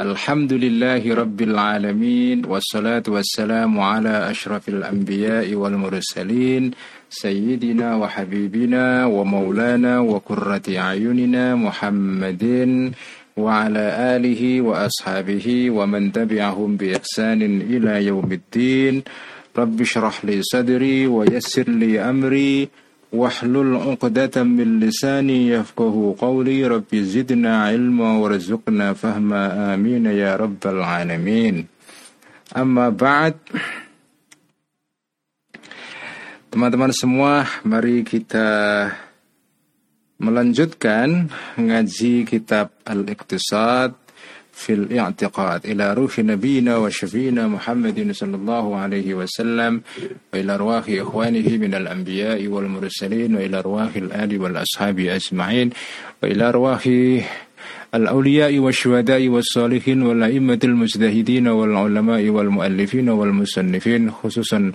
الحمد لله رب العالمين والصلاة والسلام على أشرف الأنبياء والمرسلين سيدنا وحبيبنا ومولانا وقرة أعيننا محمد وعلى آله وأصحابه ومن تبعهم بإحسان إلى يوم الدين رب اشرح لي صدري ويسر لي أمري واحلل عقدة من لساني يفقه قولي رب زدنا علما وارزقنا فهما آمين يا رب العالمين أما بعد Teman-teman semua, mari kita melanjutkan ngaji kitab Al-Iqtisad في الاعتقاد إلى روح نبينا وشفينا محمد صلى الله عليه وسلم وإلى أرواح إخوانه من الأنبياء والمرسلين وإلى أرواح الآل والأصحاب أجمعين وإلى أرواح الأولياء والشهداء والصالحين والأئمة المجتهدين والعلماء والمؤلفين والمصنفين خصوصا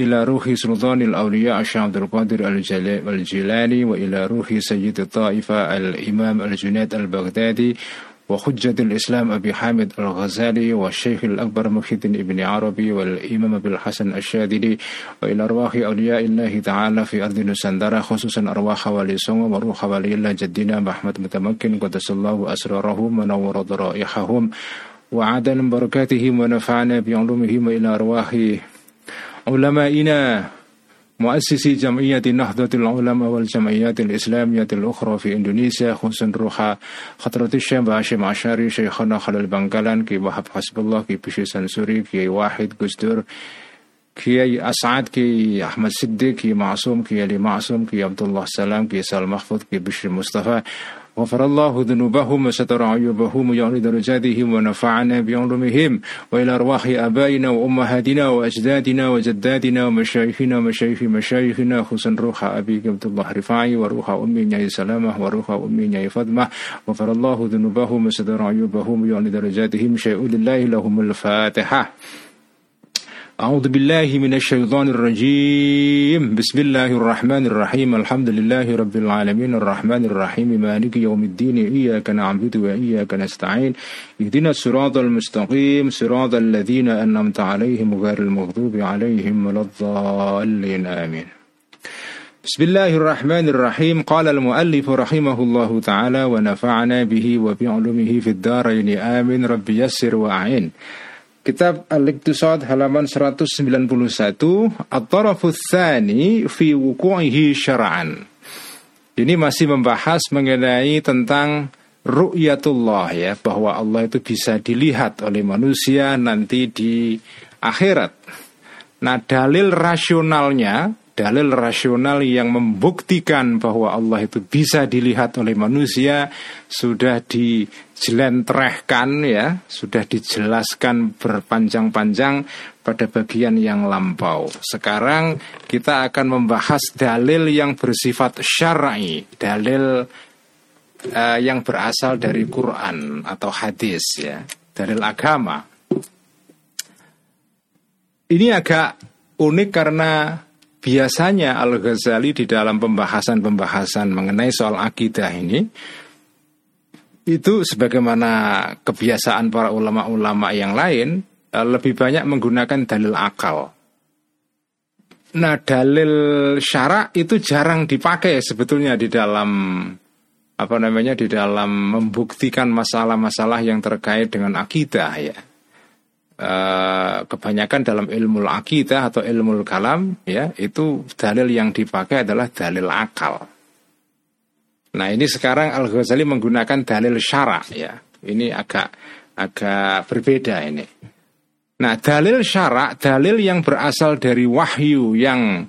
إلى روح سلطان الأولياء الشيخ عبد القادر الجيلاني وإلى روح سيد الطائفة الإمام الجنيد البغدادي وحجة الإسلام أبي حامد الغزالي والشيخ الأكبر محي ابن عربي والإمام أبي الحسن الشاذلي وإلى أرواح أولياء الله تعالى في أرض نسندرة خصوصا أرواح ولي سوم وروح ولي الله جدنا محمد متمكن قدس الله أسرارهم ونور ضرائحهم. وعدل بركاتهم ونفعنا بعلومهم إلى أرواح علمائنا. مؤسسي جمعية نهضة العلماء والجمعيات الإسلامية الأخرى في إندونيسيا خصوصا روح خطرة الشيخ هاشم عشاري شيخنا خلال بنغالان كي وهب حسب الله كي بشي سنسوري كي واحد قصدر كي أسعد كي أحمد صديق كي معصوم كي علي معصوم كي عبد الله السلام كي سال محفوظ كي بشر مصطفى غفر الله ذنوبهم وستر عيوبهم ويعلي درجاتهم ونفعنا بعلومهم وإلى أرواح آبائنا وأمهاتنا وأجدادنا وجداتنا ومشايخنا ومشايخ مشايخنا خصوصا روح أبي عبد الله رفاعي وروح أمي نعي سلامة وروح أمي نعي فاطمة. غفر الله ذنوبهم وستر عيوبهم ويعلي درجاتهم. شيء لله لهم الفاتحة. أعوذ بالله من الشيطان الرجيم. بسم الله الرحمن الرحيم. الحمد لله رب العالمين. الرحمن الرحيم. مالك يوم الدين. إياك نعبد وإياك نستعين. اهدنا الصراط المستقيم. صراط الذين أنعمت عليهم غير المغضوب عليهم ولا الضالين. آمين. بسم الله الرحمن الرحيم. قال المؤلف رحمه الله تعالى ونفعنا به وبعلمه في الدارين. آمين. رب يسر وأعين. Kitab Al-Iqtisad halaman 191 At-Tarafus Tsani fi wuku'ihi syara'an Ini masih membahas mengenai tentang ru'yatullah ya bahwa Allah itu bisa dilihat oleh manusia nanti di akhirat. Nah, dalil rasionalnya dalil rasional yang membuktikan bahwa Allah itu bisa dilihat oleh manusia sudah dijelentrehkan ya, sudah dijelaskan berpanjang-panjang pada bagian yang lampau. Sekarang kita akan membahas dalil yang bersifat syar'i, dalil uh, yang berasal dari Quran atau hadis ya, dalil agama. Ini agak unik karena biasanya Al-Ghazali di dalam pembahasan-pembahasan mengenai soal akidah ini itu sebagaimana kebiasaan para ulama-ulama yang lain eh, lebih banyak menggunakan dalil akal. Nah, dalil syarak itu jarang dipakai sebetulnya di dalam apa namanya di dalam membuktikan masalah-masalah yang terkait dengan akidah ya. Eh, kebanyakan dalam ilmu akidah atau ilmu kalam ya itu dalil yang dipakai adalah dalil akal. Nah ini sekarang Al Ghazali menggunakan dalil syara ya. Ini agak agak berbeda ini. Nah dalil syara dalil yang berasal dari wahyu yang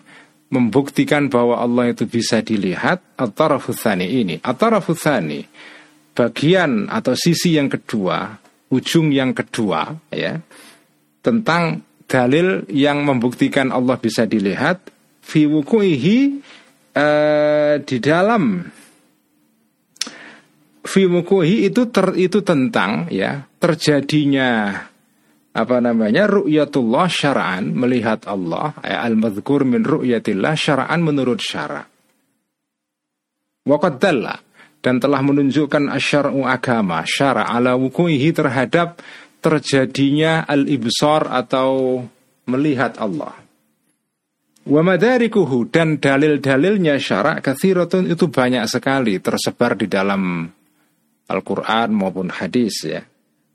membuktikan bahwa Allah itu bisa dilihat atau rafuthani ini atau rafuthani bagian atau sisi yang kedua ujung yang kedua ya tentang dalil yang membuktikan Allah bisa dilihat fi wukuihi uh, di dalam. Fi wukuihi itu ter, itu tentang ya terjadinya apa namanya ru'yatullah syara'an melihat Allah ya, al-madhkur min ru'yatillah syara'an menurut syara' Waqad dan telah menunjukkan asyar'u agama syara ala wukuihi terhadap terjadinya al-ibsar atau melihat Allah. Wa madarikuhu dan dalil-dalilnya syara kathiratun itu banyak sekali tersebar di dalam Al-Quran maupun hadis ya.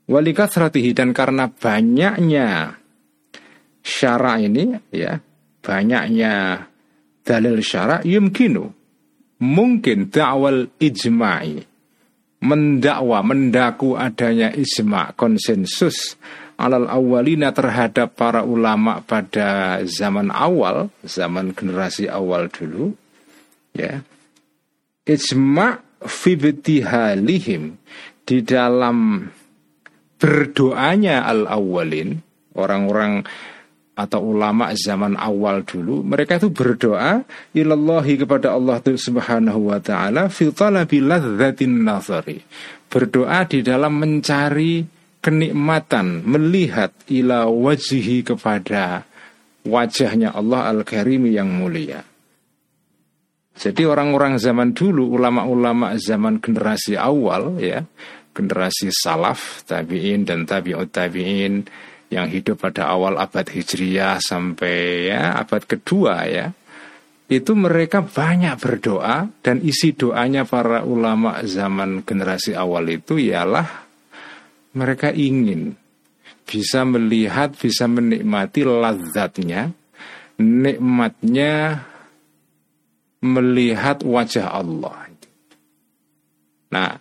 Wali kathratihi dan karena banyaknya syara ini ya, banyaknya dalil syara yumkinu mungkin da'wal ijma'i mendakwa mendaku adanya ijma konsensus alal awalina terhadap para ulama pada zaman awal zaman generasi awal dulu ya. Ijma fibtihalihim di dalam berdoanya al awalin orang-orang atau ulama zaman awal dulu mereka itu berdoa ilallahi kepada Allah Subhanahu wa taala fi talabi nazari. Berdoa di dalam mencari kenikmatan melihat ila wajhi kepada wajahnya Allah al-karim yang mulia. Jadi orang-orang zaman dulu ulama-ulama zaman generasi awal ya generasi salaf tabi'in dan tabi'ut tabi'in yang hidup pada awal abad Hijriyah sampai ya abad kedua ya itu mereka banyak berdoa dan isi doanya para ulama zaman generasi awal itu ialah mereka ingin bisa melihat bisa menikmati lazatnya nikmatnya melihat wajah Allah. Nah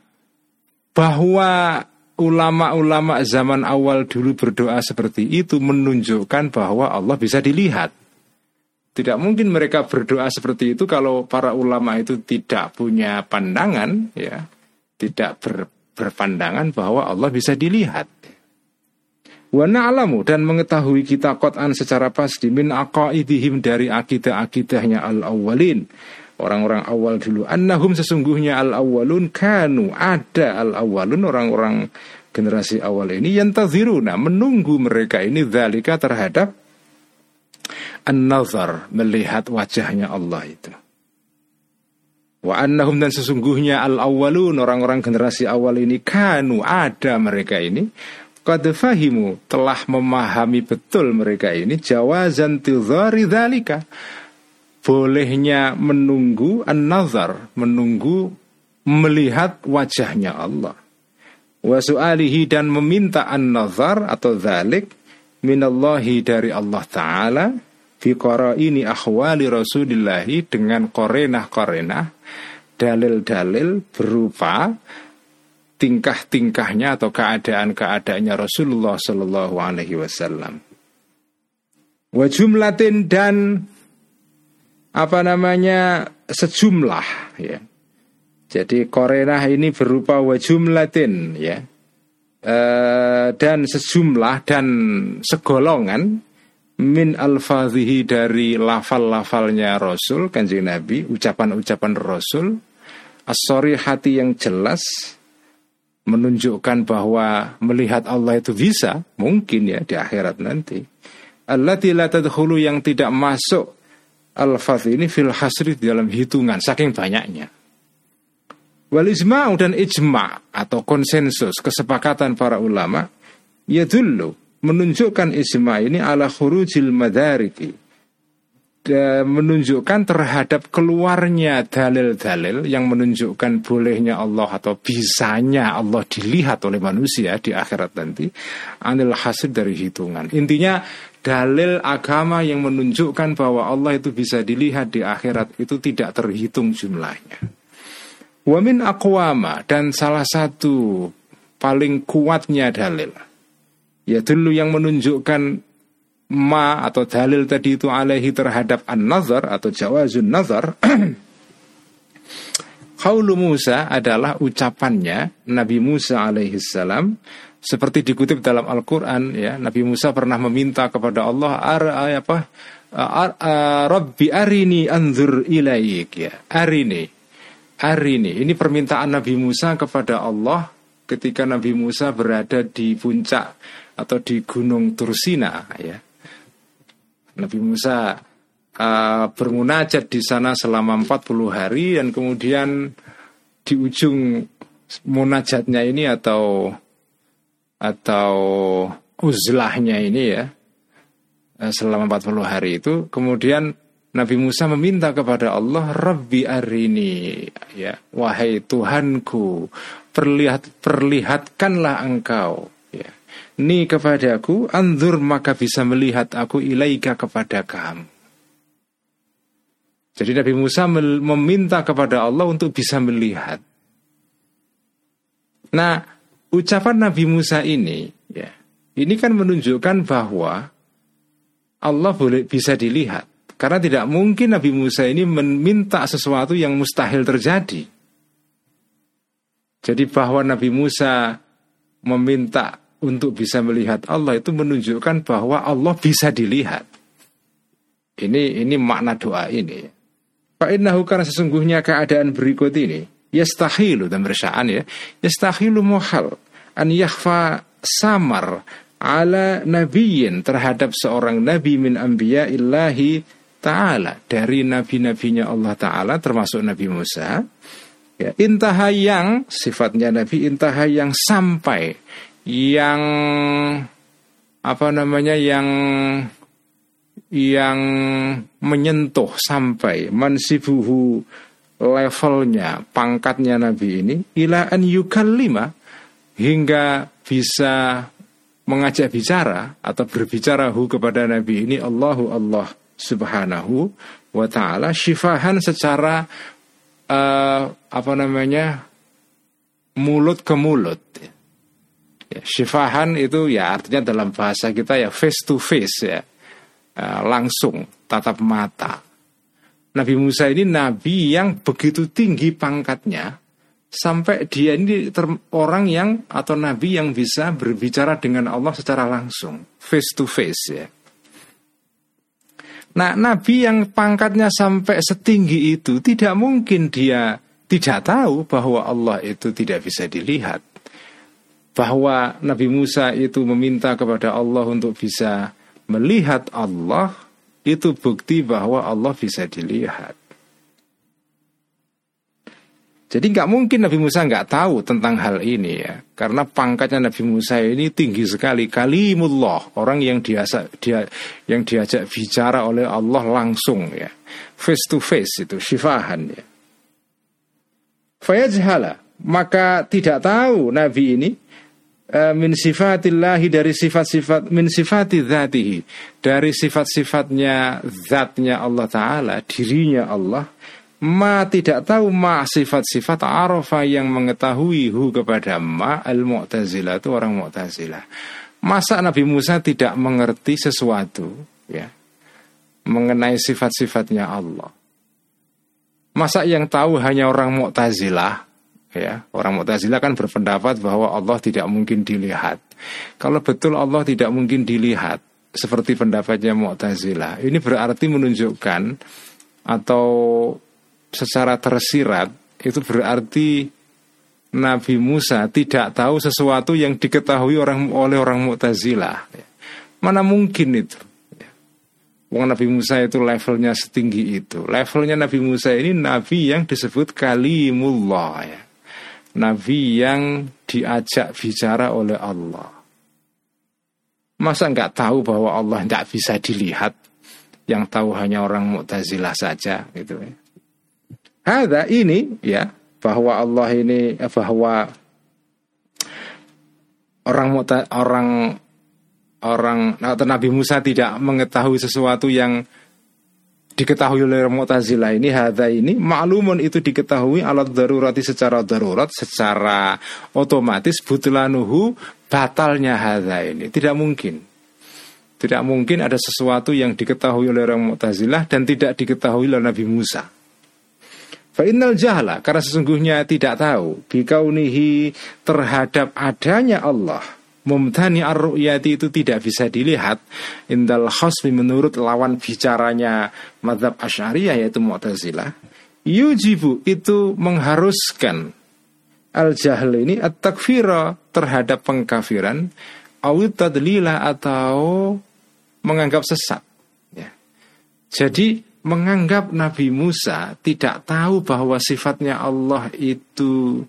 bahwa ulama-ulama zaman awal dulu berdoa seperti itu menunjukkan bahwa Allah bisa dilihat. Tidak mungkin mereka berdoa seperti itu kalau para ulama itu tidak punya pandangan, ya, tidak ber, berpandangan bahwa Allah bisa dilihat. Wa na'lamu dan mengetahui kita qat'an secara pasti min aqaidihim dari akidah-akidahnya al-awwalin orang-orang awal dulu. Annahum sesungguhnya al awalun kanu ada al awalun orang-orang generasi awal ini yang taziruna menunggu mereka ini zalika terhadap an-nazar melihat wajahnya Allah itu. Wa annahum dan sesungguhnya al awalun orang-orang generasi awal ini kanu ada mereka ini. Qad fahimu telah memahami betul mereka ini jawazan tizari dzalika bolehnya menunggu an-nazar, menunggu melihat wajahnya Allah. Wa su'alihi dan meminta an-nazar atau zalik minallahi dari Allah Ta'ala fi ini akhwali rasulillahi dengan korenah-korenah dalil-dalil berupa tingkah-tingkahnya atau keadaan-keadaannya Rasulullah Shallallahu Alaihi Wasallam. Wa jumlatin dan apa namanya sejumlah ya. Jadi korenah ini berupa wajumlatin ya. E, dan sejumlah dan segolongan min alfazihi dari lafal-lafalnya Rasul kanjeng Nabi, ucapan-ucapan Rasul asori hati yang jelas menunjukkan bahwa melihat Allah itu bisa mungkin ya di akhirat nanti. Allah tidak yang tidak masuk al-fath ini fil hasri dalam hitungan saking banyaknya. Wal ijma'u dan ijma' atau konsensus kesepakatan para ulama ya dulu menunjukkan ijma' ini ala khurujil madariki menunjukkan terhadap keluarnya dalil-dalil yang menunjukkan bolehnya Allah atau bisanya Allah dilihat oleh manusia di akhirat nanti anil hasil dari hitungan. Intinya dalil agama yang menunjukkan bahwa Allah itu bisa dilihat di akhirat itu tidak terhitung jumlahnya. Wamin akwama dan salah satu paling kuatnya dalil ya dulu yang menunjukkan ma atau dalil tadi itu alaihi terhadap an-nazar atau jawazun nazar Qaulu Musa adalah ucapannya Nabi Musa alaihi salam seperti dikutip dalam Al-Qur'an ya, Nabi Musa pernah meminta kepada Allah ar, apa? Ar, ar, Rabbi arini anzur ilaik ya. Arini. Arini. Ini permintaan Nabi Musa kepada Allah ketika Nabi Musa berada di puncak atau di Gunung Tursina ya. Nabi Musa uh, bermunajat di sana selama 40 hari dan kemudian di ujung munajatnya ini atau atau uzlahnya ini ya eh, selama 40 hari itu kemudian Nabi Musa meminta kepada Allah Rabbi arini ya wahai Tuhanku perlihat perlihatkanlah engkau ya. Ni kepadaku anzur maka bisa melihat aku ilaika kepada kamu. Jadi Nabi Musa meminta kepada Allah untuk bisa melihat. Nah ucapan Nabi Musa ini ya ini kan menunjukkan bahwa Allah boleh bisa dilihat karena tidak mungkin Nabi Musa ini meminta sesuatu yang mustahil terjadi. Jadi bahwa Nabi Musa meminta untuk bisa melihat Allah itu menunjukkan bahwa Allah bisa dilihat. Ini ini makna doa ini. Fa'innahu karena sesungguhnya keadaan berikut ini yastahilu dan bersaan ya. Yastahilu muhal an yakhfa samar ala nabiyin terhadap seorang nabi min anbiya illahi Ta'ala dari nabi-nabinya Allah Ta'ala termasuk Nabi Musa. Ya, intaha yang sifatnya Nabi intaha yang sampai yang apa namanya yang yang menyentuh sampai mansibuhu levelnya pangkatnya Nabi ini ila an yukallima hingga bisa mengajak bicara atau berbicara hu kepada Nabi ini Allahu Allah Subhanahu wa taala syifahan secara uh, apa namanya mulut ke mulut. Ya, syifahan itu ya artinya dalam bahasa kita ya face to face ya. Uh, langsung tatap mata. Nabi Musa ini nabi yang begitu tinggi pangkatnya sampai dia ini orang yang atau nabi yang bisa berbicara dengan Allah secara langsung, face to face ya. Nah, nabi yang pangkatnya sampai setinggi itu tidak mungkin dia tidak tahu bahwa Allah itu tidak bisa dilihat. Bahwa Nabi Musa itu meminta kepada Allah untuk bisa melihat Allah, itu bukti bahwa Allah bisa dilihat. Jadi nggak mungkin Nabi Musa nggak tahu tentang hal ini ya, karena pangkatnya Nabi Musa ini tinggi sekali. Kalimullah, orang yang diasa, dia yang diajak bicara oleh Allah langsung ya, face to face itu syifahan ya. Fayajhala, maka tidak tahu Nabi ini uh, min sifatillahi dari sifat-sifat min sifati dzatihi dari sifat-sifatnya zatnya Allah taala dirinya Allah Ma tidak tahu ma sifat-sifat arafa yang mengetahui hu kepada ma al-mu'tazilah itu orang mu'tazilah. Masa Nabi Musa tidak mengerti sesuatu ya mengenai sifat-sifatnya Allah. Masa yang tahu hanya orang Mu'tazilah ya, orang Mu'tazilah kan berpendapat bahwa Allah tidak mungkin dilihat. Kalau betul Allah tidak mungkin dilihat seperti pendapatnya Mu'tazilah, ini berarti menunjukkan atau secara tersirat itu berarti Nabi Musa tidak tahu sesuatu yang diketahui orang oleh orang Mu'tazilah. Mana mungkin itu? Wong Nabi Musa itu levelnya setinggi itu. Levelnya Nabi Musa ini nabi yang disebut kalimullah ya. Nabi yang diajak bicara oleh Allah. Masa nggak tahu bahwa Allah nggak bisa dilihat? Yang tahu hanya orang Mu'tazilah saja gitu ya. Ada ini ya bahwa Allah ini eh, bahwa orang orang orang atau Nabi Musa tidak mengetahui sesuatu yang diketahui oleh Mu'tazilah ini hadza ini maklumun itu diketahui alat darurati secara darurat secara otomatis butlanuhu batalnya hadza ini. Tidak mungkin. Tidak mungkin ada sesuatu yang diketahui oleh orang Mu'tazilah dan tidak diketahui oleh Nabi Musa. Fa'innal jahla karena sesungguhnya tidak tahu bikaunihi terhadap adanya Allah mumtani ar-ru'yati itu tidak bisa dilihat indal khasmi menurut lawan bicaranya madhab asyariyah yaitu mu'tazilah yujibu itu mengharuskan al-jahl ini at-takfira terhadap pengkafiran awit atau menganggap sesat ya. jadi menganggap Nabi Musa tidak tahu bahwa sifatnya Allah itu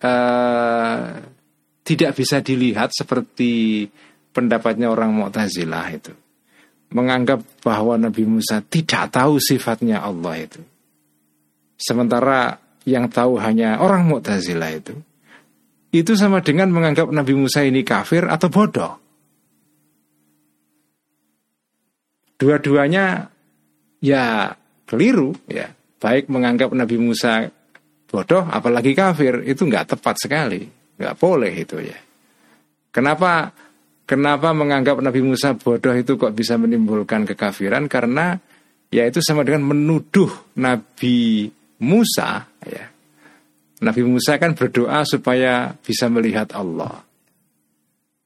uh, tidak bisa dilihat seperti pendapatnya orang Mu'tazilah itu. Menganggap bahwa Nabi Musa tidak tahu sifatnya Allah itu. Sementara yang tahu hanya orang Mu'tazilah itu. Itu sama dengan menganggap Nabi Musa ini kafir atau bodoh. Dua-duanya ya keliru ya. Baik menganggap Nabi Musa bodoh apalagi kafir itu nggak tepat sekali, nggak boleh itu ya. Kenapa kenapa menganggap Nabi Musa bodoh itu kok bisa menimbulkan kekafiran? Karena ya itu sama dengan menuduh Nabi Musa ya. Nabi Musa kan berdoa supaya bisa melihat Allah.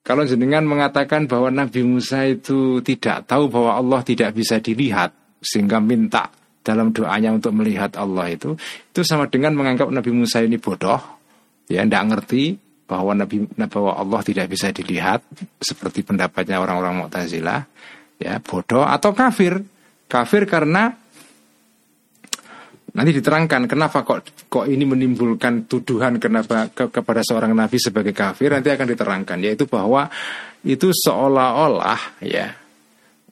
Kalau jenengan mengatakan bahwa Nabi Musa itu tidak tahu bahwa Allah tidak bisa dilihat, sehingga minta dalam doanya untuk melihat Allah itu itu sama dengan menganggap Nabi Musa ini bodoh ya tidak ngerti bahwa Nabi bahwa Allah tidak bisa dilihat seperti pendapatnya orang-orang Mu'tazilah. Ya bodoh atau kafir. Kafir karena nanti diterangkan kenapa kok kok ini menimbulkan tuduhan kenapa ke, kepada seorang nabi sebagai kafir nanti akan diterangkan. Yaitu bahwa itu seolah-olah ya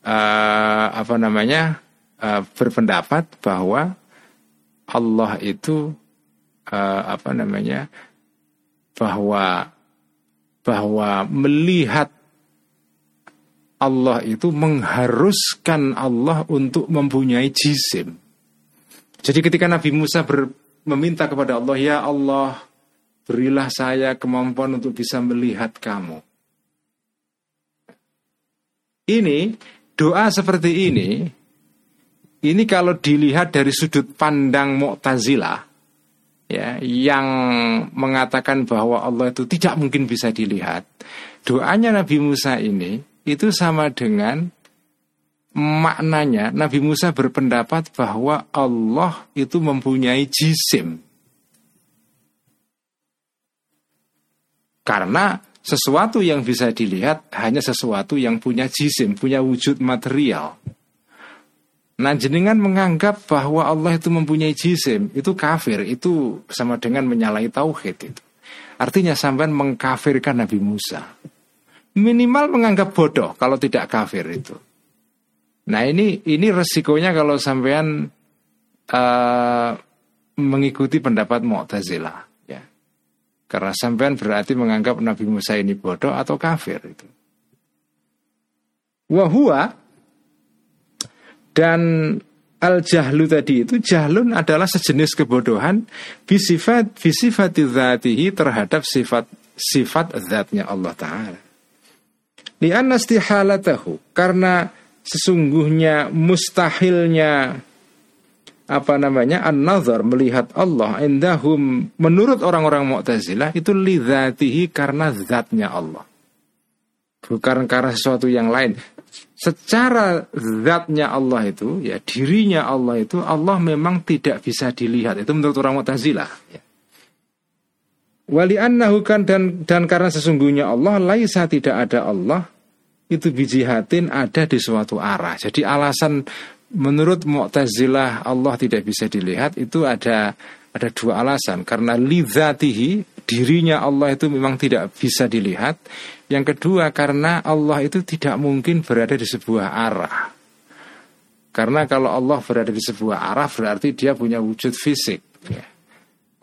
uh, apa namanya uh, berpendapat bahwa Allah itu uh, apa namanya bahwa bahwa melihat Allah itu mengharuskan Allah untuk mempunyai jisim. Jadi ketika Nabi Musa ber, meminta kepada Allah, ya Allah, berilah saya kemampuan untuk bisa melihat kamu. Ini doa seperti ini ini kalau dilihat dari sudut pandang Mu'tazilah ya yang mengatakan bahwa Allah itu tidak mungkin bisa dilihat. Doanya Nabi Musa ini itu sama dengan maknanya Nabi Musa berpendapat bahwa Allah itu mempunyai jisim. Karena sesuatu yang bisa dilihat hanya sesuatu yang punya jisim, punya wujud material. Nah jenengan menganggap bahwa Allah itu mempunyai jisim Itu kafir Itu sama dengan menyalahi tauhid itu. Artinya sampean mengkafirkan Nabi Musa. Minimal menganggap bodoh Kalau tidak kafir itu. Nah ini ini resikonya kalau sampean uh, Mengikuti pendapat Mu'tazilah ya. Karena sampean berarti menganggap Nabi Musa ini bodoh atau kafir itu. Wahua dan al jahlu tadi itu jahlun adalah sejenis kebodohan bisifat bisifat dzatihi terhadap sifat sifat zatnya Allah taala. Li istihalatahu karena sesungguhnya mustahilnya apa namanya an-nazar melihat Allah indahum menurut orang-orang Mu'tazilah itu lidzatihi karena zatnya Allah. Bukan karena sesuatu yang lain secara zatnya Allah itu ya dirinya Allah itu Allah memang tidak bisa dilihat itu menurut orang Mu'tazilah ya. Wali kan dan dan karena sesungguhnya Allah laisa tidak ada Allah itu bijihatin ada di suatu arah. Jadi alasan menurut Mu'tazilah Allah tidak bisa dilihat itu ada ada dua alasan karena lidzatihi dirinya Allah itu memang tidak bisa dilihat yang kedua karena Allah itu tidak mungkin berada di sebuah arah. Karena kalau Allah berada di sebuah arah berarti dia punya wujud fisik. Ya.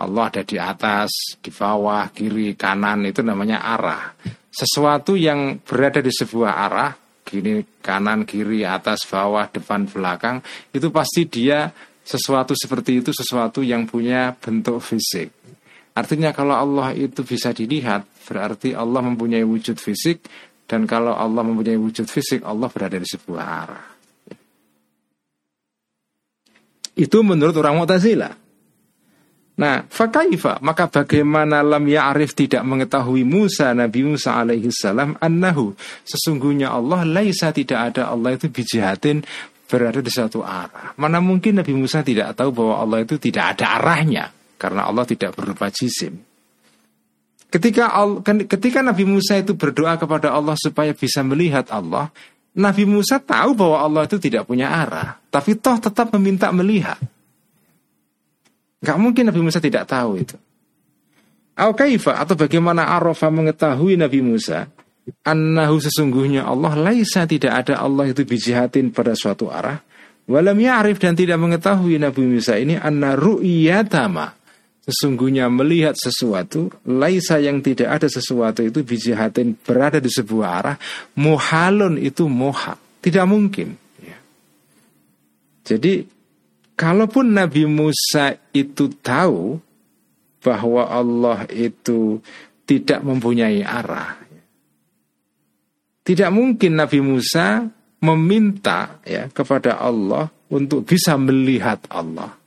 Allah ada di atas, di bawah, kiri, kanan itu namanya arah. Sesuatu yang berada di sebuah arah, gini kanan, kiri, atas, bawah, depan, belakang, itu pasti dia sesuatu seperti itu sesuatu yang punya bentuk fisik. Artinya kalau Allah itu bisa dilihat, berarti Allah mempunyai wujud fisik dan kalau Allah mempunyai wujud fisik, Allah berada di sebuah arah. Itu menurut orang Mu'tazilah. Nah, fakaifa maka bagaimana lam ya'rif tidak mengetahui Musa Nabi Musa alaihi salam annahu sesungguhnya Allah laisa tidak ada Allah itu bijahatin berada di satu arah. Mana mungkin Nabi Musa tidak tahu bahwa Allah itu tidak ada arahnya karena Allah tidak berupa jisim. Ketika ketika Nabi Musa itu berdoa kepada Allah supaya bisa melihat Allah, Nabi Musa tahu bahwa Allah itu tidak punya arah, tapi toh tetap meminta melihat. Gak mungkin Nabi Musa tidak tahu itu. Al kaifa atau bagaimana Arafah mengetahui Nabi Musa annahu sesungguhnya Allah laisa tidak ada Allah itu bijihatin pada suatu arah walam ya'rif dan tidak mengetahui Nabi Musa ini anna ru'iyatama Sesungguhnya melihat sesuatu Laisa yang tidak ada sesuatu itu Bijihatin berada di sebuah arah Muhalun itu moha. Tidak mungkin. Ya. Jadi Kalaupun Nabi Musa itu tahu Bahwa Allah itu Tidak mempunyai arah Tidak mungkin Nabi Musa Meminta ya kepada Allah Untuk bisa melihat Allah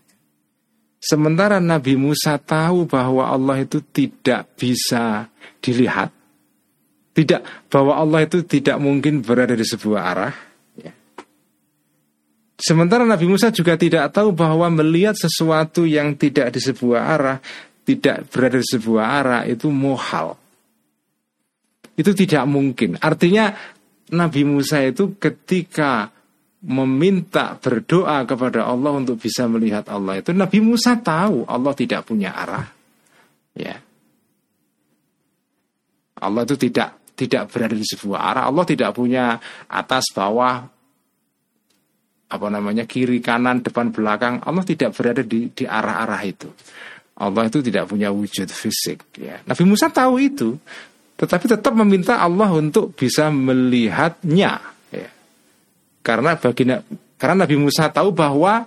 Sementara Nabi Musa tahu bahwa Allah itu tidak bisa dilihat. Tidak bahwa Allah itu tidak mungkin berada di sebuah arah. Ya. Sementara Nabi Musa juga tidak tahu bahwa melihat sesuatu yang tidak di sebuah arah, tidak berada di sebuah arah itu mohal. Itu tidak mungkin. Artinya Nabi Musa itu ketika meminta berdoa kepada Allah untuk bisa melihat Allah itu Nabi Musa tahu Allah tidak punya arah. Ya. Allah itu tidak tidak berada di sebuah arah. Allah tidak punya atas bawah apa namanya kiri kanan depan belakang. Allah tidak berada di di arah-arah itu. Allah itu tidak punya wujud fisik ya. Nabi Musa tahu itu tetapi tetap meminta Allah untuk bisa melihatnya karena bagi karena Nabi Musa tahu bahwa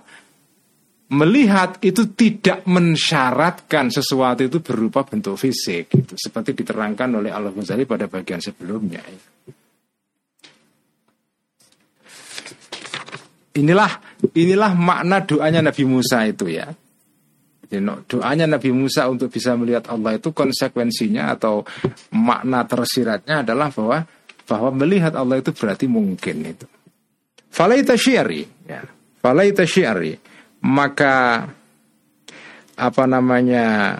melihat itu tidak mensyaratkan sesuatu itu berupa bentuk fisik gitu. seperti diterangkan oleh Allah Ghazali pada bagian sebelumnya. Inilah inilah makna doanya Nabi Musa itu ya. Doanya Nabi Musa untuk bisa melihat Allah itu konsekuensinya atau makna tersiratnya adalah bahwa bahwa melihat Allah itu berarti mungkin itu. Falaita syiari ya. Falaita syiari Maka Apa namanya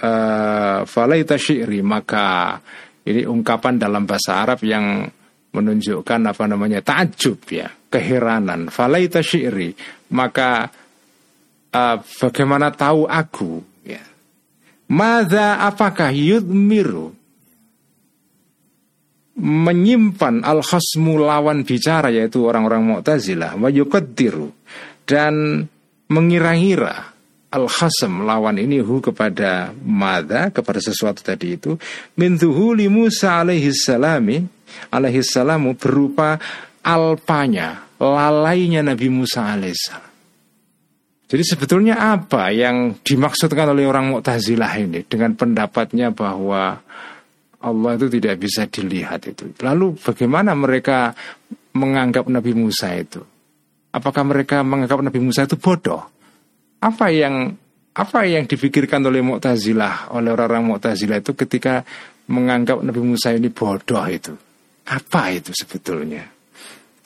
uh, Falaita syiari Maka Ini ungkapan dalam bahasa Arab yang Menunjukkan apa namanya Takjub ya Keheranan. Falaita syiari Maka uh, Bagaimana tahu aku ya. Mada apakah yudmiru menyimpan al-khasmu lawan bicara yaitu orang-orang Mu'tazilah wa yuqaddiru dan mengira-ngira al-khasm lawan ini hu kepada mada kepada sesuatu tadi itu min li Musa alaihi salami alaihi salamu berupa alpanya lalainya Nabi Musa alaihissalam jadi sebetulnya apa yang dimaksudkan oleh orang Mu'tazilah ini dengan pendapatnya bahwa Allah itu tidak bisa dilihat itu. Lalu bagaimana mereka menganggap Nabi Musa itu? Apakah mereka menganggap Nabi Musa itu bodoh? Apa yang apa yang dipikirkan oleh Mu'tazilah, oleh orang-orang Mu'tazilah itu ketika menganggap Nabi Musa ini bodoh itu? Apa itu sebetulnya?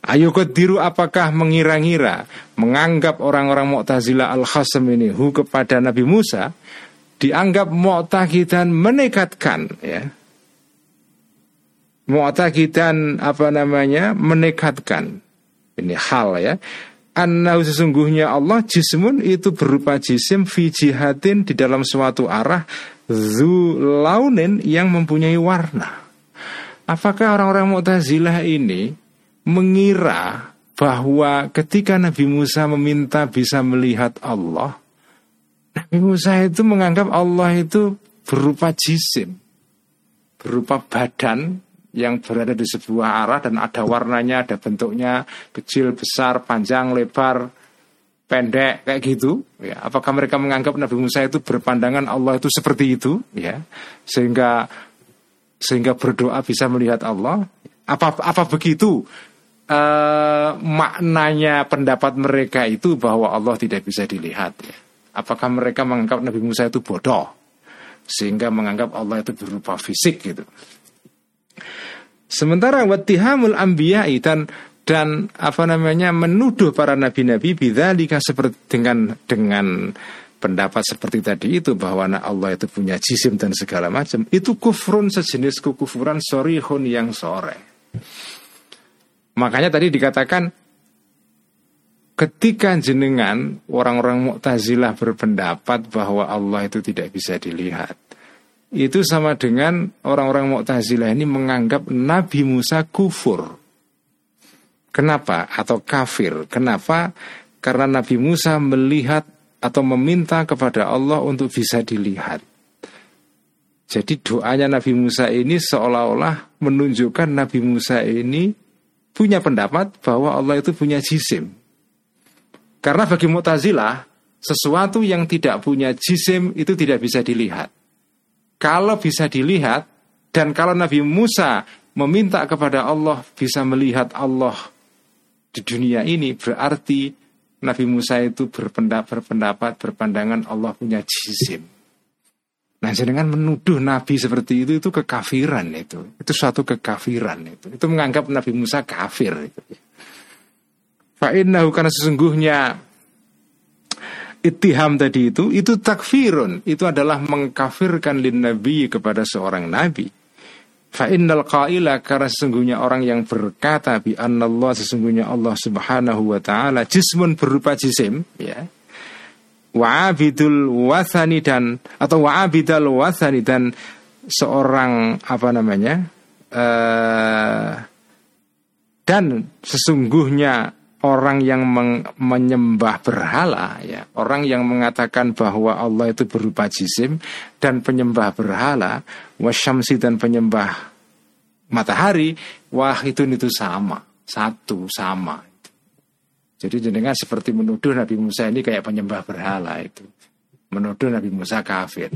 Ayo kediru apakah mengira-ngira menganggap orang-orang Mu'tazilah Al-Khasam ini hu kepada Nabi Musa dianggap Mu'takidan menekatkan ya mu'taqidan apa namanya menekatkan ini hal ya Anna sesungguhnya Allah jismun itu berupa jisim fi jihadin di dalam suatu arah zu launin yang mempunyai warna. Apakah orang-orang Mu'tazilah ini mengira bahwa ketika Nabi Musa meminta bisa melihat Allah, Nabi Musa itu menganggap Allah itu berupa jisim, berupa badan yang berada di sebuah arah dan ada warnanya, ada bentuknya kecil, besar, panjang, lebar, pendek kayak gitu. Ya, apakah mereka menganggap Nabi Musa itu berpandangan Allah itu seperti itu? Ya, sehingga sehingga berdoa bisa melihat Allah. Apa apa begitu uh, maknanya pendapat mereka itu bahwa Allah tidak bisa dilihat? Ya. Apakah mereka menganggap Nabi Musa itu bodoh sehingga menganggap Allah itu berupa fisik gitu? Sementara wattihamul anbiya'i dan dan apa namanya menuduh para nabi-nabi bidzalika seperti dengan dengan pendapat seperti tadi itu bahwa Allah itu punya jisim dan segala macam itu kufrun sejenis kekufuran sorihun yang sore Makanya tadi dikatakan ketika jenengan orang-orang Mu'tazilah berpendapat bahwa Allah itu tidak bisa dilihat. Itu sama dengan orang-orang Mu'tazilah ini menganggap Nabi Musa kufur. Kenapa? Atau kafir. Kenapa? Karena Nabi Musa melihat atau meminta kepada Allah untuk bisa dilihat. Jadi doanya Nabi Musa ini seolah-olah menunjukkan Nabi Musa ini punya pendapat bahwa Allah itu punya jisim. Karena bagi Mu'tazilah, sesuatu yang tidak punya jisim itu tidak bisa dilihat. Kalau bisa dilihat, dan kalau Nabi Musa meminta kepada Allah bisa melihat Allah di dunia ini, berarti Nabi Musa itu berpendapat, berpendapat berpandangan Allah punya jisim. Nah, dengan menuduh Nabi seperti itu itu kekafiran itu. Itu suatu kekafiran itu. Itu menganggap Nabi Musa kafir itu. Fa'innahu karena sesungguhnya Ittiham tadi itu itu takfirun. Itu adalah mengkafirkan lin nabi kepada seorang nabi. Fa'innal qaila karena sesungguhnya orang yang berkata bi Allah sesungguhnya Allah Subhanahu wa taala jismun berupa jisim ya. Wa'abidul wasani dan atau wa'abidal wasani dan seorang apa namanya uh, dan sesungguhnya orang yang menyembah berhala ya orang yang mengatakan bahwa Allah itu berupa jisim dan penyembah berhala wasyamsi dan penyembah matahari wah itu itu sama satu sama. Jadi jenengan seperti menuduh Nabi Musa ini kayak penyembah berhala itu. Menuduh Nabi Musa kafir.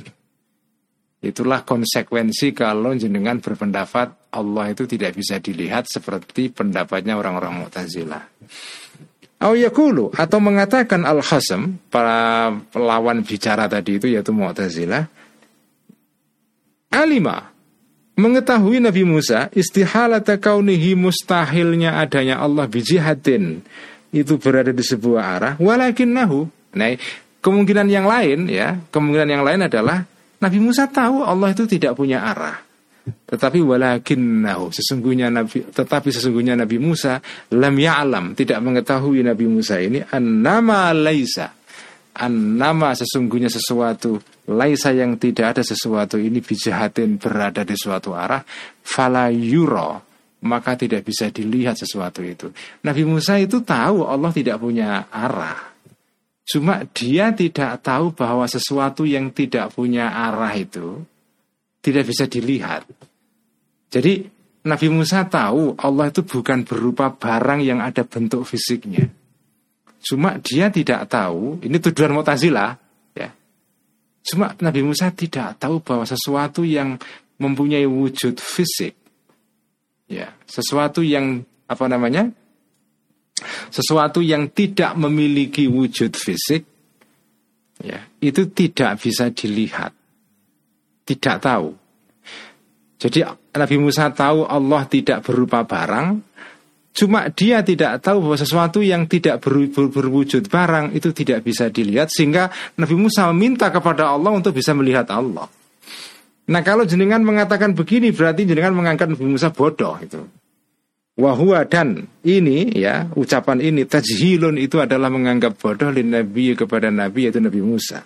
Itulah konsekuensi kalau jenengan berpendapat Allah itu tidak bisa dilihat seperti pendapatnya orang-orang Mu'tazilah. Auyakulu atau mengatakan Al-Hasam para pelawan bicara tadi itu yaitu Mu'tazilah Alima mengetahui Nabi Musa istihalata kaunihi mustahilnya adanya Allah bijihatin itu berada di sebuah arah walakin nahu nah kemungkinan yang lain ya kemungkinan yang lain adalah Nabi Musa tahu Allah itu tidak punya arah. Tetapi walakinnahu sesungguhnya Nabi tetapi sesungguhnya Nabi Musa lam ya'lam tidak mengetahui Nabi Musa ini annama laisa annama sesungguhnya sesuatu laisa yang tidak ada sesuatu ini bijahatin berada di suatu arah fala yuro maka tidak bisa dilihat sesuatu itu. Nabi Musa itu tahu Allah tidak punya arah. Cuma dia tidak tahu bahwa sesuatu yang tidak punya arah itu tidak bisa dilihat. Jadi Nabi Musa tahu Allah itu bukan berupa barang yang ada bentuk fisiknya. Cuma dia tidak tahu, ini tujuan Mu'tazilah ya. Cuma Nabi Musa tidak tahu bahwa sesuatu yang mempunyai wujud fisik ya, sesuatu yang apa namanya? sesuatu yang tidak memiliki wujud fisik ya itu tidak bisa dilihat tidak tahu. Jadi Nabi Musa tahu Allah tidak berupa barang cuma dia tidak tahu bahwa sesuatu yang tidak ber, ber, berwujud barang itu tidak bisa dilihat sehingga Nabi Musa meminta kepada Allah untuk bisa melihat Allah. Nah kalau jenengan mengatakan begini berarti jenengan mengangkat Nabi Musa bodoh itu Wahua dan ini ya ucapan ini tajhilun itu adalah menganggap bodoh nabi kepada nabi yaitu Nabi Musa.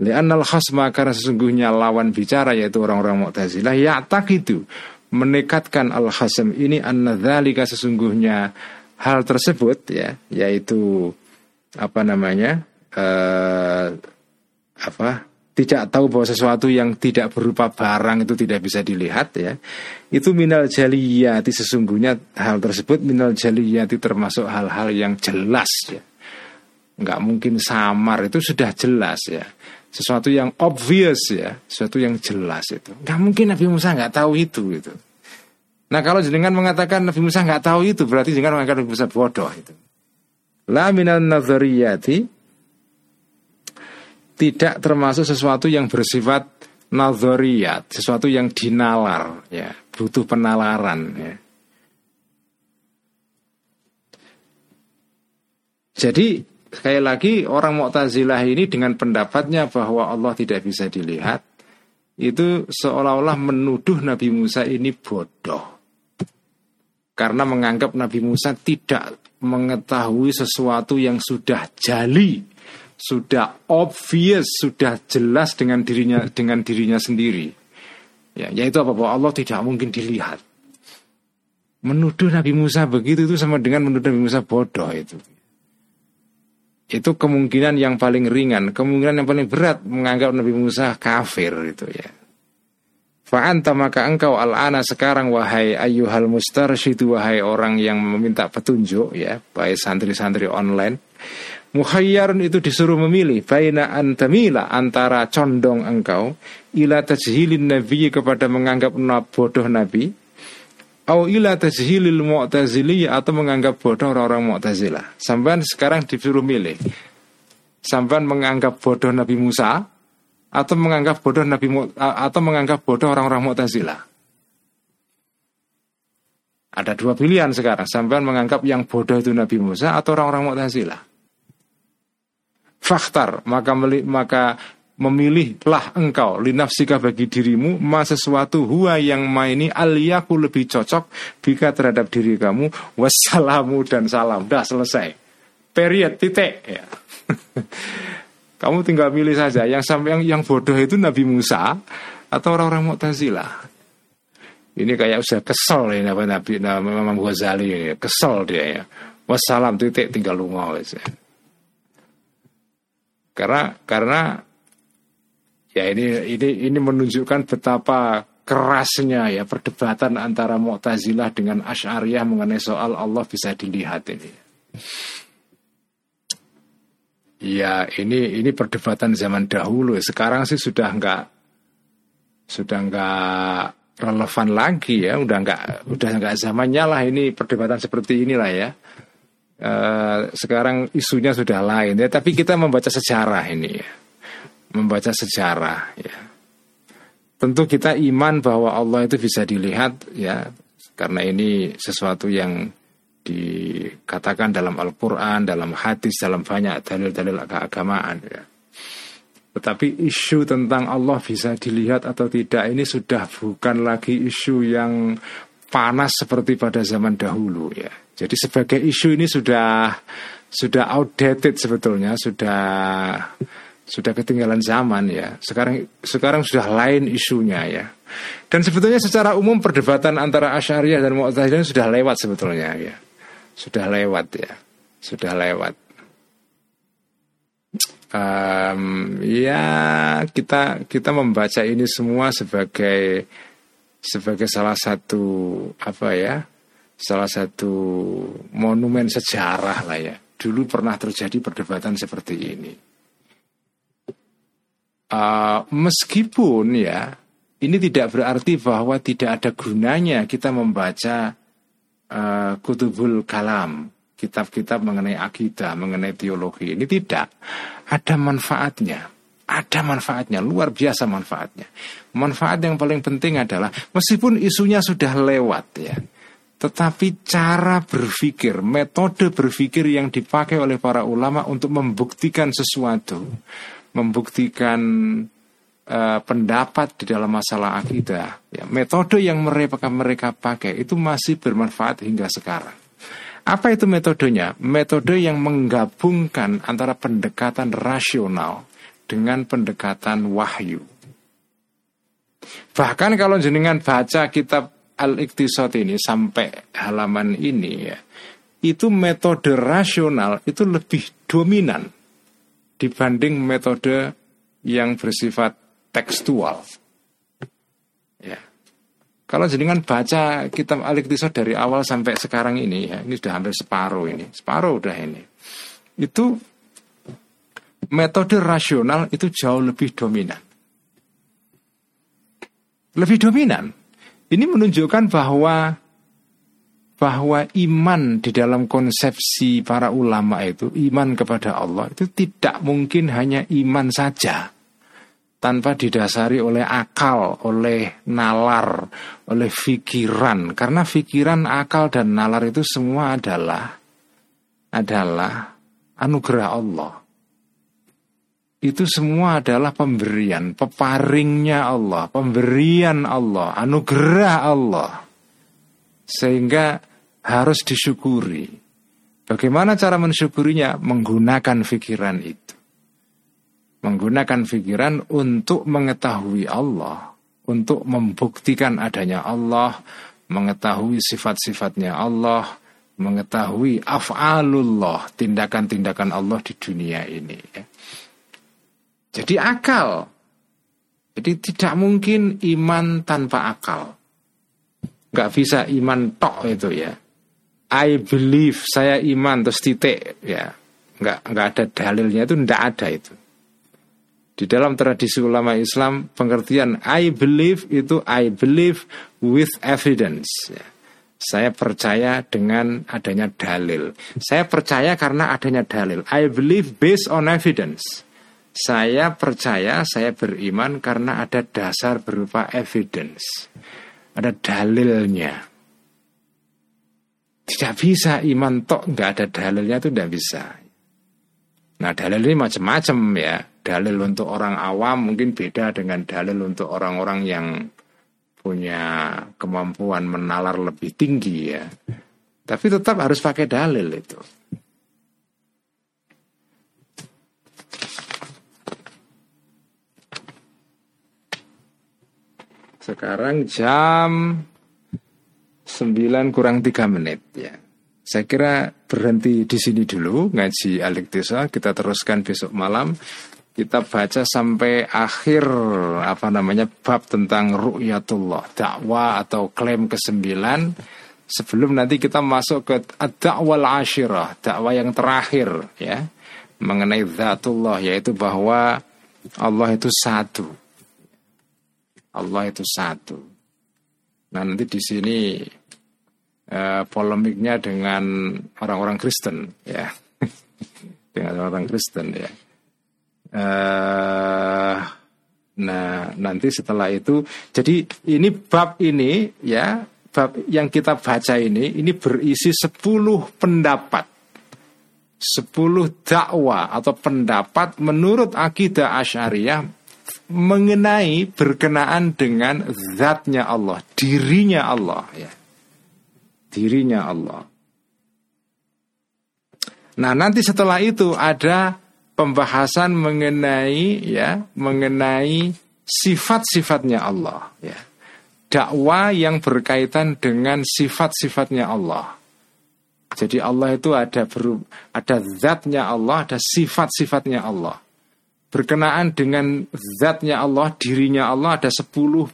Li'annal khasma karena sesungguhnya lawan bicara yaitu orang-orang Mu'tazilah ya tak itu menekatkan al khasm ini anna dzalika sesungguhnya hal tersebut ya yaitu apa namanya uh, apa tidak tahu bahwa sesuatu yang tidak berupa barang itu tidak bisa dilihat ya. Itu minal jaliyati sesungguhnya hal tersebut minal jaliyati termasuk hal-hal yang jelas ya. Nggak mungkin samar itu sudah jelas ya sesuatu yang obvious ya sesuatu yang jelas itu nggak mungkin Nabi Musa nggak tahu itu gitu nah kalau jenengan mengatakan Nabi Musa nggak tahu itu berarti jenengan mengatakan Nabi Musa bodoh itu la minal nazariyati tidak termasuk sesuatu yang bersifat nazariyat, sesuatu yang dinalar, ya, butuh penalaran. Ya. Jadi sekali lagi orang Mu'tazilah ini dengan pendapatnya bahwa Allah tidak bisa dilihat itu seolah-olah menuduh Nabi Musa ini bodoh. karena menganggap Nabi Musa tidak mengetahui sesuatu yang sudah jali, sudah obvious, sudah jelas dengan dirinya dengan dirinya sendiri. Ya, yaitu apa? Bahwa Allah tidak mungkin dilihat. Menuduh Nabi Musa begitu itu sama dengan menuduh Nabi Musa bodoh itu. Itu kemungkinan yang paling ringan, kemungkinan yang paling berat menganggap Nabi Musa kafir itu ya. Fa'anta maka engkau al-ana sekarang wahai ayyuhal mustarsyidu wahai orang yang meminta petunjuk ya, baik santri-santri online. Muhayyarun itu disuruh memilih baina antamila antara condong engkau ila tajhilin nabi kepada menganggap bodoh nabi au ila tajhilil mu'tazili atau menganggap bodoh orang-orang mu'tazilah. Sampai sekarang disuruh milih. Sampai menganggap bodoh Nabi Musa atau menganggap bodoh Nabi atau menganggap bodoh orang-orang Mu'tazilah. Ada dua pilihan sekarang, sampai menganggap yang bodoh itu Nabi Musa atau orang-orang Mu'tazilah. Faktar, maka maka memilihlah engkau linafsika bagi dirimu ma sesuatu huwa yang ma ini aliyaku lebih cocok bika terhadap diri kamu. Wassalamu dan salam. Dah selesai. Period titik. Ya. Kamu tinggal pilih saja. Yang sampai yang, yang bodoh itu Nabi Musa atau orang-orang Mu'tazilah. Ini kayak udah kesel ya Nabi Nabi Imam Ghazali. Ini, kesel dia ya. Wassalam titik. Tinggal lunga ya. Karena karena ya ini ini ini menunjukkan betapa kerasnya ya perdebatan antara Mu'tazilah dengan Asy'ariyah mengenai soal Allah bisa dilihat ini. Ya ini ini perdebatan zaman dahulu. Sekarang sih sudah enggak sudah enggak relevan lagi ya. Udah enggak udah enggak zamannya lah ini perdebatan seperti inilah ya. Uh, sekarang isunya sudah lain ya. Tapi kita membaca sejarah ini ya. Membaca sejarah ya. Tentu kita iman bahwa Allah itu bisa dilihat ya. Karena ini sesuatu yang dikatakan dalam Al-Quran, dalam hadis, dalam banyak dalil-dalil keagamaan. Ya. Tetapi isu tentang Allah bisa dilihat atau tidak ini sudah bukan lagi isu yang panas seperti pada zaman dahulu ya. Jadi sebagai isu ini sudah sudah outdated sebetulnya, sudah sudah ketinggalan zaman ya. Sekarang sekarang sudah lain isunya ya. Dan sebetulnya secara umum perdebatan antara Asyariah dan Mu'tazilah sudah lewat sebetulnya ya sudah lewat ya, sudah lewat. Um, ya kita kita membaca ini semua sebagai sebagai salah satu apa ya, salah satu monumen sejarah lah ya. Dulu pernah terjadi perdebatan seperti ini. Uh, meskipun ya ini tidak berarti bahwa tidak ada gunanya kita membaca uh, kutubul kalam, kitab-kitab mengenai akidah, mengenai teologi. Ini tidak ada manfaatnya. Ada manfaatnya, luar biasa manfaatnya. Manfaat yang paling penting adalah meskipun isunya sudah lewat ya, tetapi cara berpikir, metode berpikir yang dipakai oleh para ulama untuk membuktikan sesuatu, membuktikan uh, pendapat di dalam masalah akidah, ya, metode yang mereka mereka pakai itu masih bermanfaat hingga sekarang. Apa itu metodenya? Metode yang menggabungkan antara pendekatan rasional dengan pendekatan wahyu. Bahkan kalau jenengan baca kitab Al-Iqtisad ini sampai halaman ini ya, itu metode rasional itu lebih dominan dibanding metode yang bersifat tekstual. Ya. Kalau jenengan baca kitab al dari awal sampai sekarang ini ya, ini sudah hampir separuh ini, separuh udah ini. Itu metode rasional itu jauh lebih dominan. Lebih dominan. Ini menunjukkan bahwa bahwa iman di dalam konsepsi para ulama itu, iman kepada Allah itu tidak mungkin hanya iman saja tanpa didasari oleh akal, oleh nalar, oleh pikiran. Karena pikiran, akal dan nalar itu semua adalah adalah anugerah Allah. Itu semua adalah pemberian, peparingnya Allah, pemberian Allah, anugerah Allah. Sehingga harus disyukuri. Bagaimana cara mensyukurinya? Menggunakan pikiran itu. Menggunakan pikiran untuk mengetahui Allah, untuk membuktikan adanya Allah, mengetahui sifat-sifatnya Allah, mengetahui af'alullah, tindakan-tindakan Allah di dunia ini. Jadi akal. Jadi tidak mungkin iman tanpa akal. Gak bisa iman tok itu ya. I believe, saya iman terus titik ya. Nggak, nggak ada dalilnya itu ndak ada itu. Di dalam tradisi ulama Islam pengertian I believe itu I believe with evidence. Ya. Saya percaya dengan adanya dalil. Saya percaya karena adanya dalil. I believe based on evidence. Saya percaya, saya beriman karena ada dasar berupa evidence. Ada dalilnya. Tidak bisa iman tok nggak ada dalilnya itu tidak bisa. Nah dalil ini macam-macam ya. Dalil untuk orang awam mungkin beda dengan dalil untuk orang-orang yang punya kemampuan menalar lebih tinggi ya. Tapi tetap harus pakai dalil itu. Sekarang jam 9 kurang 3 menit ya. Saya kira berhenti di sini dulu ngaji Alik Desa. Kita teruskan besok malam kita baca sampai akhir apa namanya bab tentang ru'yatullah, dakwah atau klaim ke-9 sebelum nanti kita masuk ke dakwah ashirah, dakwah yang terakhir ya mengenai zatullah yaitu bahwa Allah itu satu. Allah itu satu. Nah, nanti di sini eh, polemiknya dengan orang-orang Kristen ya. dengan orang Kristen ya. Uh, nah, nanti setelah itu, jadi ini bab ini ya, bab yang kita baca ini, ini berisi 10 pendapat. 10 dakwah atau pendapat menurut akidah Asy'ariyah mengenai berkenaan dengan zatnya Allah, dirinya Allah ya. Dirinya Allah. Nah, nanti setelah itu ada pembahasan mengenai ya mengenai sifat-sifatnya Allah ya. Dakwah yang berkaitan dengan sifat-sifatnya Allah. Jadi Allah itu ada ber, ada zatnya Allah ada sifat-sifatnya Allah. Berkenaan dengan zatnya Allah dirinya Allah ada sepuluh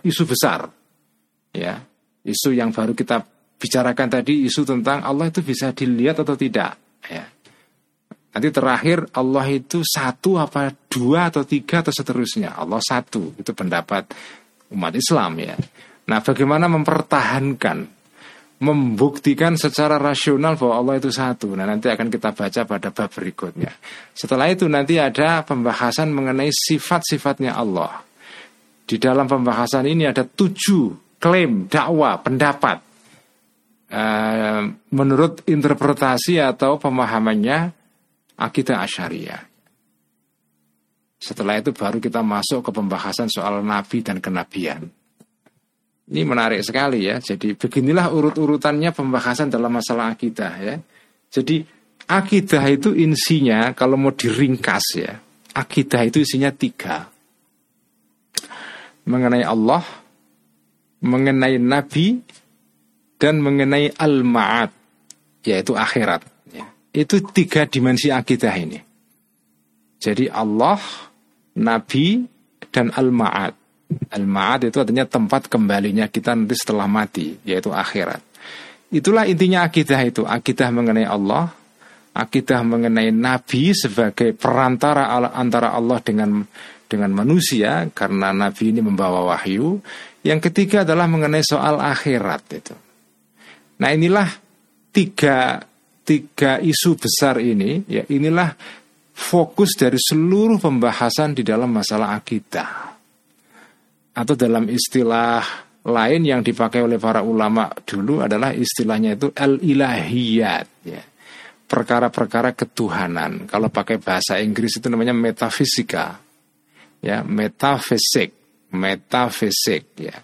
isu besar ya. Isu yang baru kita bicarakan tadi isu tentang Allah itu bisa dilihat atau tidak ya Nanti terakhir Allah itu satu apa dua atau tiga atau seterusnya. Allah satu itu pendapat umat Islam ya. Nah bagaimana mempertahankan membuktikan secara rasional bahwa Allah itu satu. Nah, nanti akan kita baca pada bab berikutnya. Setelah itu nanti ada pembahasan mengenai sifat-sifatnya Allah. Di dalam pembahasan ini ada tujuh klaim, dakwah, pendapat. Uh, menurut interpretasi atau pemahamannya akidah asyariah. Setelah itu baru kita masuk ke pembahasan soal nabi dan kenabian. Ini menarik sekali ya. Jadi beginilah urut-urutannya pembahasan dalam masalah akidah ya. Jadi akidah itu insinya kalau mau diringkas ya. Akidah itu isinya tiga. Mengenai Allah, mengenai Nabi, dan mengenai al-ma'ad, yaitu akhirat. Itu tiga dimensi akidah ini. Jadi Allah, Nabi, dan Al-Ma'ad. Al-Ma'ad itu artinya tempat kembalinya kita nanti setelah mati, yaitu akhirat. Itulah intinya akidah itu, akidah mengenai Allah, akidah mengenai Nabi sebagai perantara antara Allah dengan dengan manusia karena Nabi ini membawa wahyu. Yang ketiga adalah mengenai soal akhirat itu. Nah inilah tiga tiga isu besar ini, ya inilah fokus dari seluruh pembahasan di dalam masalah akidah. Atau dalam istilah lain yang dipakai oleh para ulama dulu adalah istilahnya itu al-ilahiyat ya. Perkara-perkara ketuhanan. Kalau pakai bahasa Inggris itu namanya metafisika. Ya, metafisik, metafisik ya.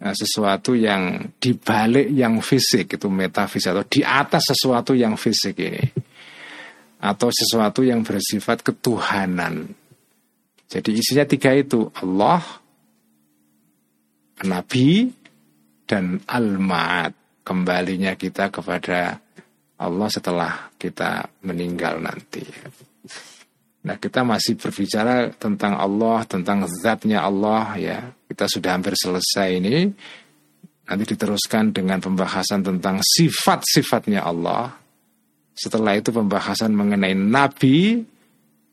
Eh, sesuatu yang dibalik yang fisik itu metafisik atau di atas sesuatu yang fisik ini atau sesuatu yang bersifat ketuhanan. Jadi isinya tiga itu Allah, Nabi, dan Al-Ma'ad. Kembalinya kita kepada Allah setelah kita meninggal nanti. Nah kita masih berbicara tentang Allah, tentang zatnya Allah ya. Kita sudah hampir selesai ini. Nanti diteruskan dengan pembahasan tentang sifat-sifatnya Allah. Setelah itu pembahasan mengenai Nabi.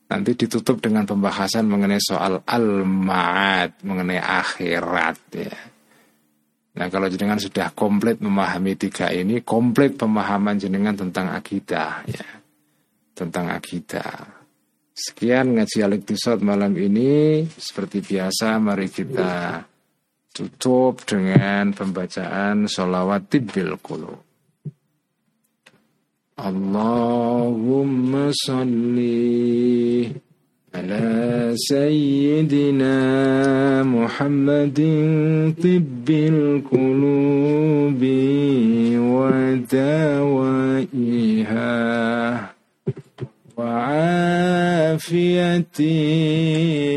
Nanti ditutup dengan pembahasan mengenai soal al-ma'ad, mengenai akhirat ya. Nah kalau jenengan sudah komplit memahami tiga ini, komplit pemahaman jenengan tentang akidah ya. Tentang akidah. Sekian ngaji al malam ini. Seperti biasa mari kita tutup dengan pembacaan sholawat tibbil qulub. Allahumma salli ala sayyidina Muhammadin tibbil qulubi wa dawaiha وعافية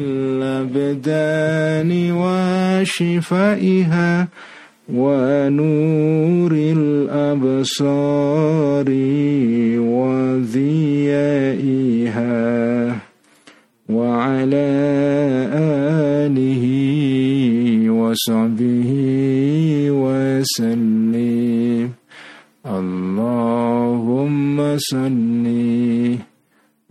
الأبدان وشفائها ونور الأبصار وضيائها وعلى آله وصحبه وسلم. اللهم صلِّ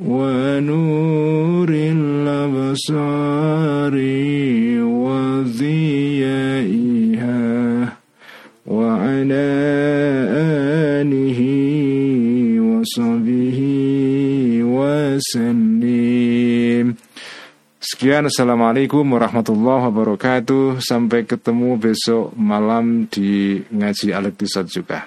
ونور الأبصار وضيائها وعلى آله وصحبه وسلم Sekian, Assalamualaikum warahmatullahi wabarakatuh. Sampai ketemu besok malam di ngaji al juga.